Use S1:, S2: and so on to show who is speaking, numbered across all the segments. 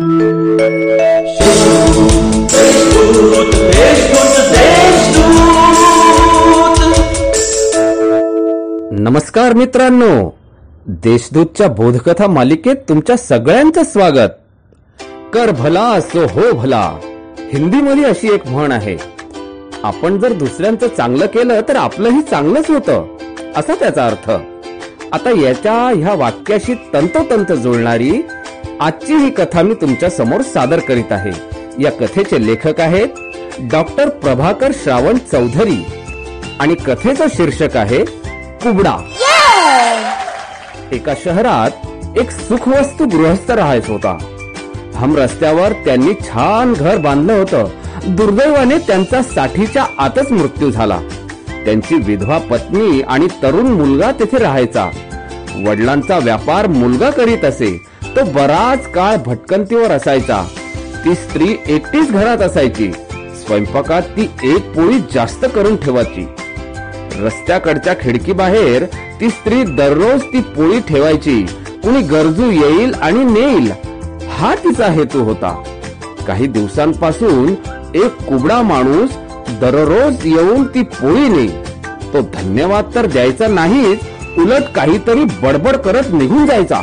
S1: नमस्कार मित्रांनो देशदूतच्या बोधकथा मालिकेत तुमच्या सगळ्यांचं स्वागत. कर भला असो हो भला हिंदी मध्ये अशी एक म्हण आहे. आपण जर दुसऱ्यांचं चांगलं केलं तर आपलंही चांगलंच होतं असा त्याचा अर्थ. आता याच्या ह्या वाक्याशी तंतोतंत जुळणारी आजची ही कथा मी तुमच्यासमोर सादर करीत आहे. या कथेचे लेखक आहेत डॉक्टर प्रभाकर श्रावण चौधरी आणि कथेचं शीर्षक आहे कुबडा. एका शहरात एक सुखवस्तू गृहस्थ राहायचा होता. हम रस्त्यावर त्यांनी छान घर बांधलं होतं. दुर्दैवाने त्यांचा साठीच्या आतच मृत्यू झाला. त्यांची विधवा पत्नी आणि तरुण मुलगा तेथे राहायचा. वडिलांचा व्यापार मुलगा करीत असे. तो बराच काळ भटकंतीवर असायचा. ती स्त्री एकटीच घरात असायची. स्वयंपाकात ती एक पोळी जास्त करून ठेवायची. रस्त्याकडच्या खिडकी बाहेर ती स्त्री दररोज ती पोळी ठेवायची. कुणी गरजू येईल आणि नेईल हा तिचा हेतू होता. काही दिवसांपासून एक कुबडा माणूस दररोज येऊन ती पोळी नेई तो धन्यवाद तर द्यायचा नाहीच उलट काहीतरी बडबड करत निघून जायचा.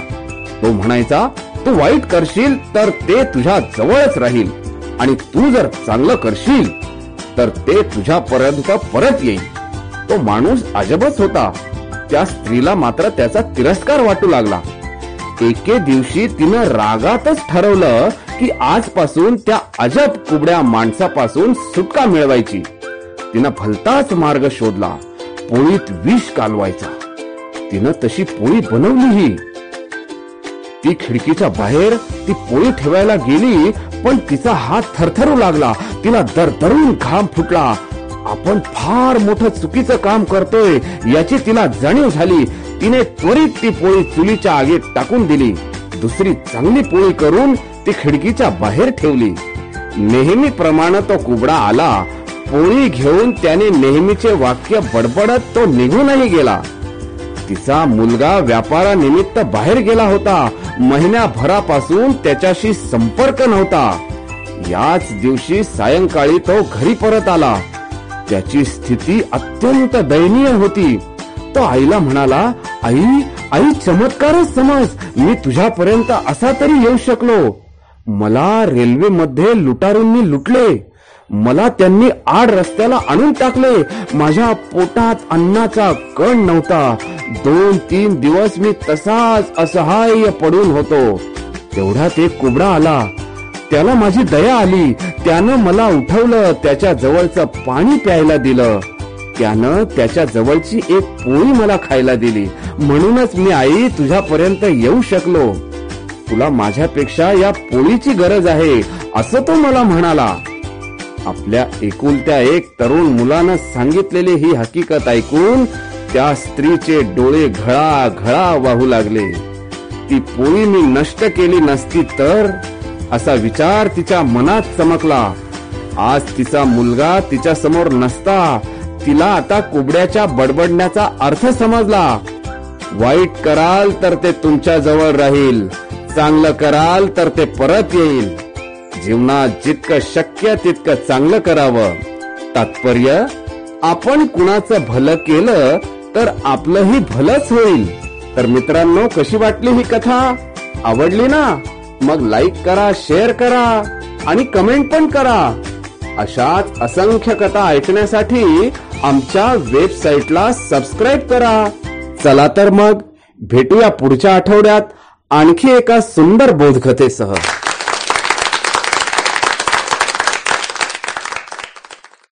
S1: तो म्हणायचा तू वाईट करशील तर ते तुझ्या जवळच राहील. आणि तू जर चांगलं करशील तर ते तुझ्यापर्यंत परत येईल. तो माणूस अजबच होता. त्या स्त्रीला मात्र त्याचा तिरस्कार वाटू लागला. एके दिवशी तिनं रागातच ठरवलं की आजपासून त्या अजब कुबड्या माणसापासून सुटका मिळवायची. तिनं भलताच मार्ग शोधला. पोळीत विष कालवायचा. तिनं तशी पोळी बनवलीही. ती खिडकीच्या बाहेर ती पोळी ठेवायला गेली पण तिचा हात थरथरू लागला. तिला दरदरून घाम फुटला. आपण फार मोठं चुकीचं काम करतोय याची तिला जाणीव झाली. तिने त्वरित ती पोळी चुलीच्या आगीत टाकून दिली. दुसरी चांगली पोळी करून ती खिडकीच्या बाहेर ठेवली. नेहमीप्रमाणे तो कुबडा आला. पोळी घेऊन त्याने नेहमीचे वाक्य बडबडत तो निघूनही गेला. तिचा मुलगा व्यापारानिमित्त बाहेर गेला होता. महिन्याभरापासून त्याच्याशी संपर्क नव्हता. याच दिवशी सायंकाळी तो घरी परत आला. त्याची स्थिती अत्यंत दयनीय होती. तो आईला म्हणाला आई आई चमत्कारच समज मी तुझ्यापर्यंत असा तरी येऊ शकलो. मला रेल्वेमध्ये लुटारूंनी लुटले. मला त्यांनी आड रस्त्याला आणून टाकले. माझ्या पोटात अन्नाचा कण नव्हता. दोन तीन दिवस मी तसाच असहाय्य पडून होतो. तेवढ्यात एक कुबडा आला. त्याला माझी दया आली. त्यानं मला उठवलं. त्याच्या जवळचं पाणी प्यायला दिलं. त्यानं त्याच्या जवळची एक पोळी मला खायला दिली. म्हणूनच मी आई तुझ्यापर्यंत येऊ शकलो. तुला माझ्यापेक्षा या पोळीची गरज आहे असं तो मला म्हणाला. आपल्या एकुलत्या एक तरुण मुलानं सांगितलेली ही हकीकत ऐकून त्या स्त्रीचे डोळे घळा घळा वाहू लागले. ती पोळी मी नष्ट केली नसती तर असा विचार तिच्या मनात चमकला. आज तिचा मुलगा तिच्या समोर नसता तिला आता कुबड्याच्या बडबडण्याचा अर्थ समजला. वाईट कराल तर ते तुमच्या जवळ राहील चांगलं कराल तर ते परत येईल. जीवनात जितकं शक्य तितकं चांगलं करावं. तात्पर्य आपण कुणाचं भलं केलं तर आपलंही भलंच होईल. तर मित्रांनो कशी वाटली ही कथा? आवडली ना? मग लाईक करा शेअर करा आणि कमेंट पण करा. अशाच असंख्य कथा ऐकण्यासाठी आमच्या वेबसाईटला सबस्क्राईब करा. चला तर मग भेटूया पुढच्या आठवड्यात आणखी एका सुंदर बोधकथेसह.